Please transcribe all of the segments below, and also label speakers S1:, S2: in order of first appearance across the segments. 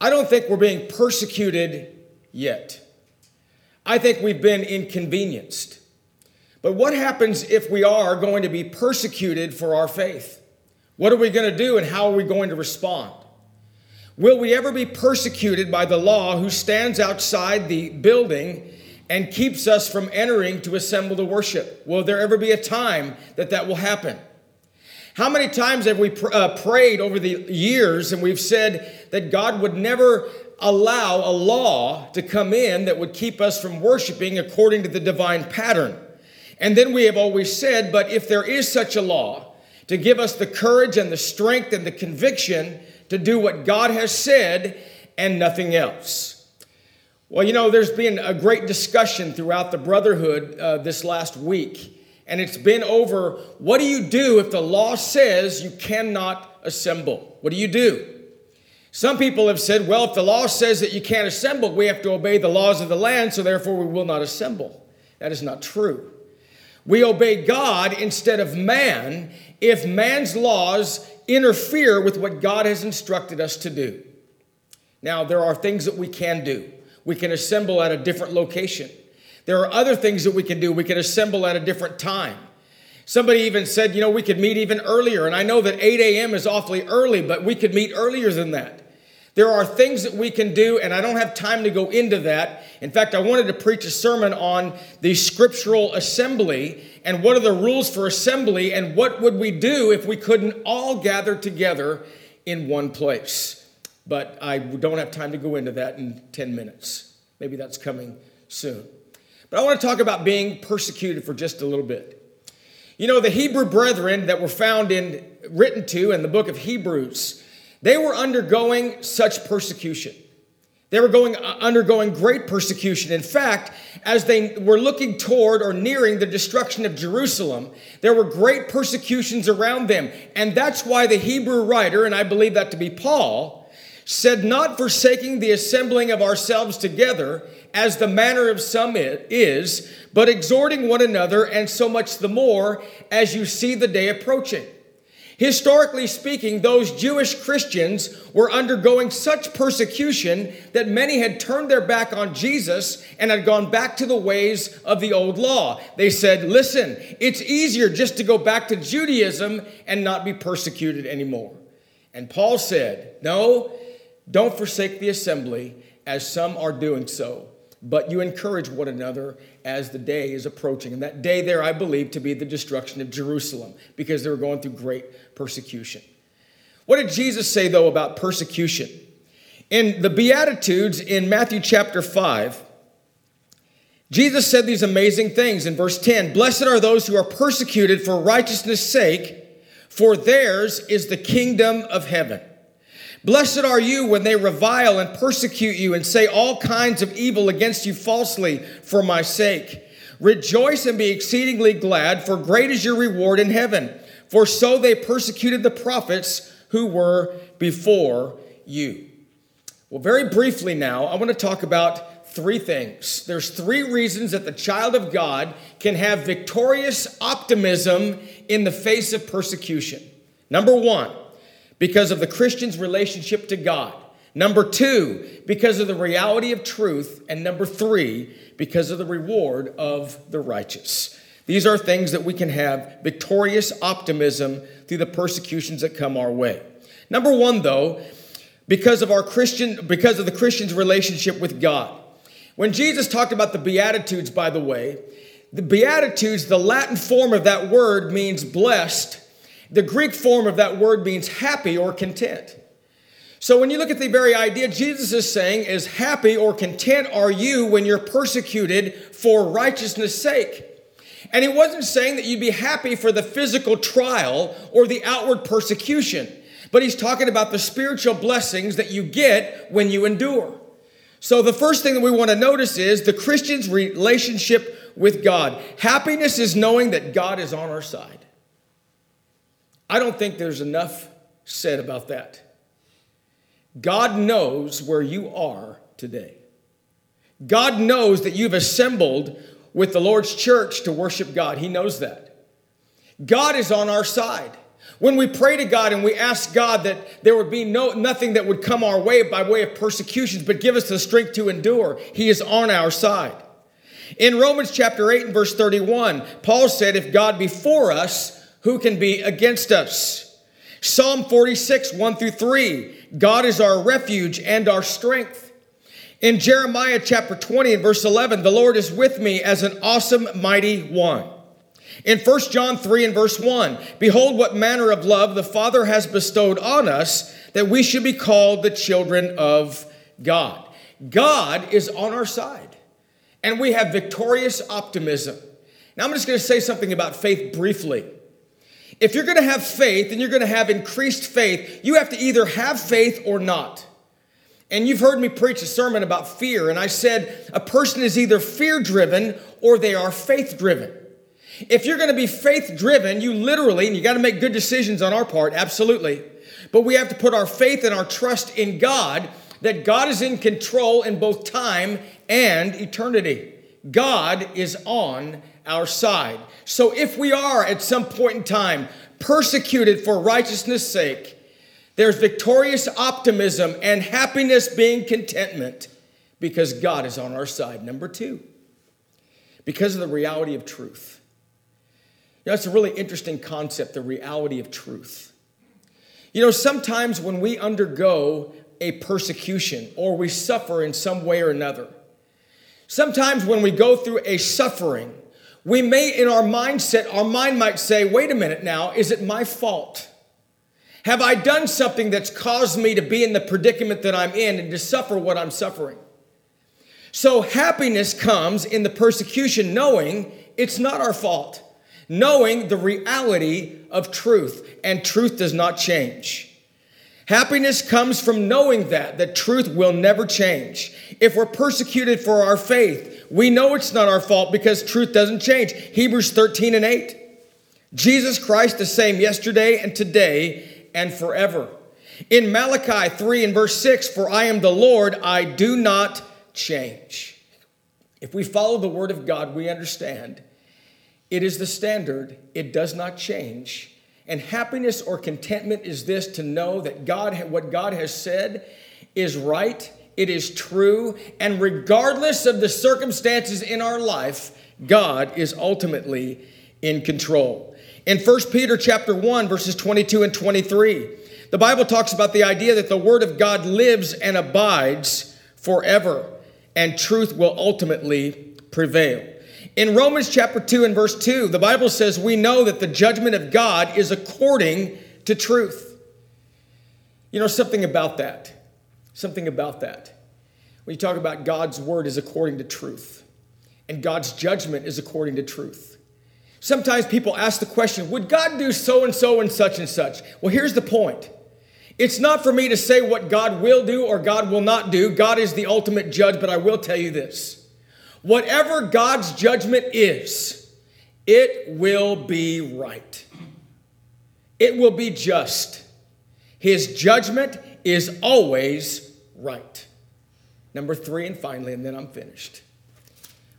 S1: I don't think we're being persecuted yet. I think we've been inconvenienced. But what happens if we are going to be persecuted for our faith? What are we going to do and how are we going to respond? Will we ever be persecuted by the law who stands outside the building and keeps us from entering to assemble to worship? Will there ever be a time that that will happen? How many times have we pr- uh, prayed over the years and we've said that God would never allow a law to come in that would keep us from worshiping according to the divine pattern? And then we have always said, but if there is such a law to give us the courage and the strength and the conviction to do what God has said and nothing else. Well, you know, there's been a great discussion throughout the brotherhood uh, this last week, and it's been over what do you do if the law says you cannot assemble? What do you do? Some people have said, well, if the law says that you can't assemble, we have to obey the laws of the land, so therefore we will not assemble. That is not true. We obey God instead of man if man's laws interfere with what God has instructed us to do. Now, there are things that we can do. We can assemble at a different location. There are other things that we can do. We can assemble at a different time. Somebody even said, you know, we could meet even earlier. And I know that 8 a.m. is awfully early, but we could meet earlier than that. There are things that we can do, and I don't have time to go into that. In fact, I wanted to preach a sermon on the scriptural assembly and what are the rules for assembly and what would we do if we couldn't all gather together in one place. But I don't have time to go into that in 10 minutes. Maybe that's coming soon. But I want to talk about being persecuted for just a little bit. You know, the Hebrew brethren that were found in written to in the book of Hebrews they were undergoing such persecution. They were going, uh, undergoing great persecution. In fact, as they were looking toward or nearing the destruction of Jerusalem, there were great persecutions around them. And that's why the Hebrew writer, and I believe that to be Paul, said, Not forsaking the assembling of ourselves together, as the manner of some is, but exhorting one another, and so much the more as you see the day approaching. Historically speaking, those Jewish Christians were undergoing such persecution that many had turned their back on Jesus and had gone back to the ways of the old law. They said, Listen, it's easier just to go back to Judaism and not be persecuted anymore. And Paul said, No, don't forsake the assembly as some are doing so, but you encourage one another as the day is approaching. And that day there, I believe, to be the destruction of Jerusalem because they were going through great persecution. What did Jesus say, though, about persecution? In the Beatitudes in Matthew chapter 5, Jesus said these amazing things in verse 10 Blessed are those who are persecuted for righteousness' sake, for theirs is the kingdom of heaven. Blessed are you when they revile and persecute you and say all kinds of evil against you falsely for my sake. Rejoice and be exceedingly glad, for great is your reward in heaven. For so they persecuted the prophets who were before you. Well, very briefly now, I want to talk about three things. There's three reasons that the child of God can have victorious optimism in the face of persecution. Number one, because of the Christian's relationship to God. Number two, because of the reality of truth. And number three, because of the reward of the righteous. These are things that we can have victorious optimism through the persecutions that come our way. Number one, though, because of our Christian, because of the Christian's relationship with God. When Jesus talked about the Beatitudes, by the way, the Beatitudes, the Latin form of that word means blessed the Greek form of that word means happy or content. So when you look at the very idea, Jesus is saying is happy or content are you when you're persecuted for righteousness' sake. And he wasn't saying that you'd be happy for the physical trial or the outward persecution, but he's talking about the spiritual blessings that you get when you endure. So the first thing that we want to notice is the Christian's relationship with God. Happiness is knowing that God is on our side. I don't think there's enough said about that. God knows where you are today. God knows that you've assembled with the Lord's church to worship God. He knows that. God is on our side. When we pray to God and we ask God that there would be no nothing that would come our way by way of persecutions, but give us the strength to endure, He is on our side. In Romans chapter 8 and verse 31, Paul said, If God be for us, who can be against us? Psalm 46, 1 through 3, God is our refuge and our strength. In Jeremiah chapter 20 and verse 11, the Lord is with me as an awesome, mighty one. In 1 John 3 and verse 1, behold what manner of love the Father has bestowed on us that we should be called the children of God. God is on our side, and we have victorious optimism. Now, I'm just going to say something about faith briefly. If you're going to have faith and you're going to have increased faith, you have to either have faith or not. And you've heard me preach a sermon about fear, and I said a person is either fear driven or they are faith driven. If you're going to be faith driven, you literally, and you got to make good decisions on our part, absolutely. But we have to put our faith and our trust in God that God is in control in both time and eternity. God is on our side. So if we are at some point in time persecuted for righteousness' sake, there's victorious optimism and happiness being contentment because God is on our side. Number two, because of the reality of truth. You know, a really interesting concept, the reality of truth. You know, sometimes when we undergo a persecution or we suffer in some way or another, sometimes when we go through a suffering, we may, in our mindset, our mind might say, wait a minute now, is it my fault? Have I done something that's caused me to be in the predicament that I'm in and to suffer what I'm suffering? So happiness comes in the persecution knowing it's not our fault knowing the reality of truth, and truth does not change. Happiness comes from knowing that, that truth will never change. If we're persecuted for our faith, we know it's not our fault because truth doesn't change. Hebrews 13 and 8. Jesus Christ the same yesterday and today and forever. In Malachi 3 and verse 6, for I am the Lord, I do not change. If we follow the word of God, we understand it is the standard, it does not change. And happiness or contentment is this to know that God, what God has said is right, it is true, and regardless of the circumstances in our life, God is ultimately in control. In 1 Peter chapter 1 verses 22 and 23, the Bible talks about the idea that the word of God lives and abides forever and truth will ultimately prevail. In Romans chapter 2 and verse 2, the Bible says, We know that the judgment of God is according to truth. You know, something about that. Something about that. When you talk about God's word is according to truth, and God's judgment is according to truth. Sometimes people ask the question, Would God do so and so and such and such? Well, here's the point. It's not for me to say what God will do or God will not do. God is the ultimate judge, but I will tell you this Whatever God's judgment is, it will be right. It will be just. His judgment is always right. Number three, and finally, and then I'm finished.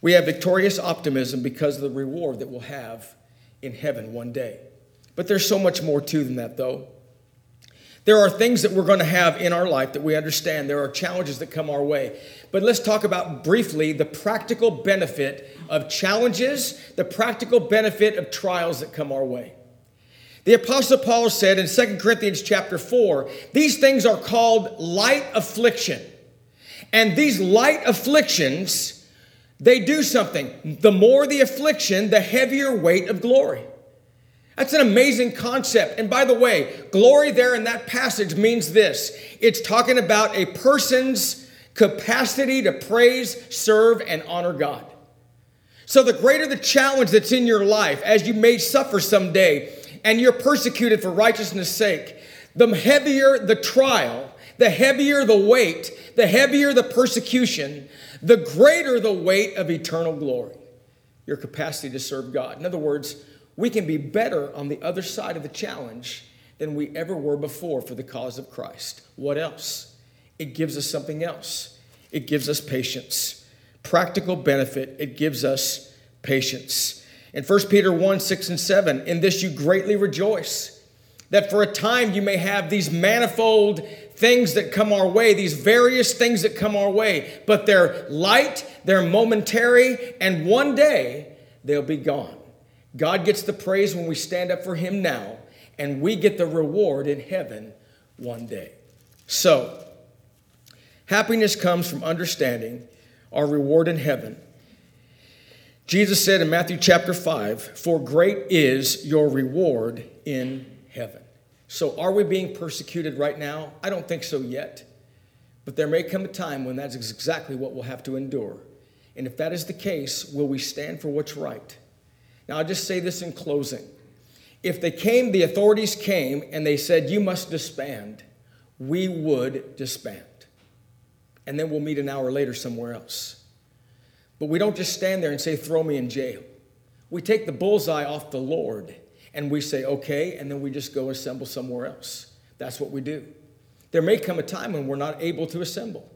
S1: We have victorious optimism because of the reward that we'll have in heaven one day. But there's so much more to than that, though. There are things that we're going to have in our life that we understand. There are challenges that come our way. But let's talk about briefly the practical benefit of challenges, the practical benefit of trials that come our way. The apostle Paul said in 2 Corinthians chapter 4, these things are called light affliction. And these light afflictions, they do something. The more the affliction, the heavier weight of glory. That's an amazing concept. And by the way, glory there in that passage means this it's talking about a person's capacity to praise, serve, and honor God. So, the greater the challenge that's in your life, as you may suffer someday, and you're persecuted for righteousness' sake, the heavier the trial, the heavier the weight, the heavier the persecution, the greater the weight of eternal glory, your capacity to serve God. In other words, we can be better on the other side of the challenge than we ever were before for the cause of Christ. What else? It gives us something else. It gives us patience. Practical benefit, it gives us patience. In 1 Peter 1 6 and 7, in this you greatly rejoice, That for a time you may have these manifold things that come our way, these various things that come our way, but they're light, they're momentary, and one day they'll be gone. God gets the praise when we stand up for Him now, and we get the reward in heaven one day. So, happiness comes from understanding our reward in heaven. Jesus said in Matthew chapter 5, For great is your reward in heaven. So, are we being persecuted right now? I don't think so yet. But there may come a time when that's exactly what we'll have to endure. And if that is the case, will we stand for what's right? Now, I'll just say this in closing. If they came, the authorities came, and they said, You must disband, we would disband. And then we'll meet an hour later somewhere else. But we don't just stand there and say, Throw me in jail. We take the bullseye off the Lord and we say, okay, and then we just go assemble somewhere else. That's what we do. There may come a time when we're not able to assemble.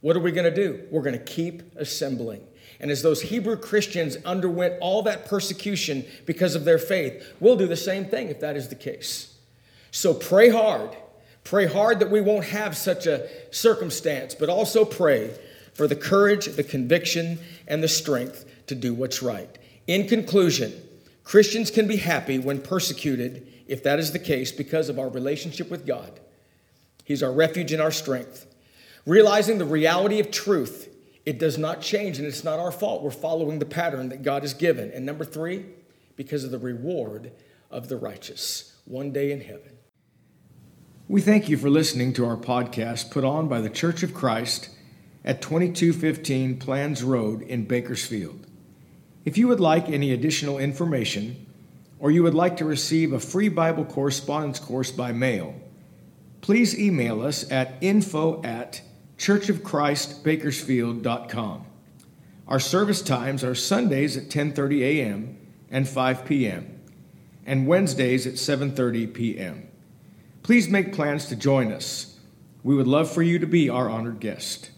S1: What are we going to do? We're going to keep assembling. And as those Hebrew Christians underwent all that persecution because of their faith, we'll do the same thing if that is the case. So pray hard. Pray hard that we won't have such a circumstance, but also pray for the courage, the conviction, and the strength to do what's right. In conclusion, Christians can be happy when persecuted, if that is the case, because of our relationship with God. He's our refuge and our strength. Realizing the reality of truth, it does not change and it's not our fault. We're following the pattern that God has given. And number three, because of the reward of the righteous, one day in heaven. We thank you for listening to our podcast put on by the Church of Christ at 2215 Planz Road in Bakersfield. If you would like any additional information, or you would like to receive a free Bible correspondence course by mail, please email us at info at churchofchristbakersfield.com. Our service times are Sundays at 10:30 a.m. and 5 p.m. and Wednesdays at 7:30 p.m. Please make plans to join us. We would love for you to be our honored guest.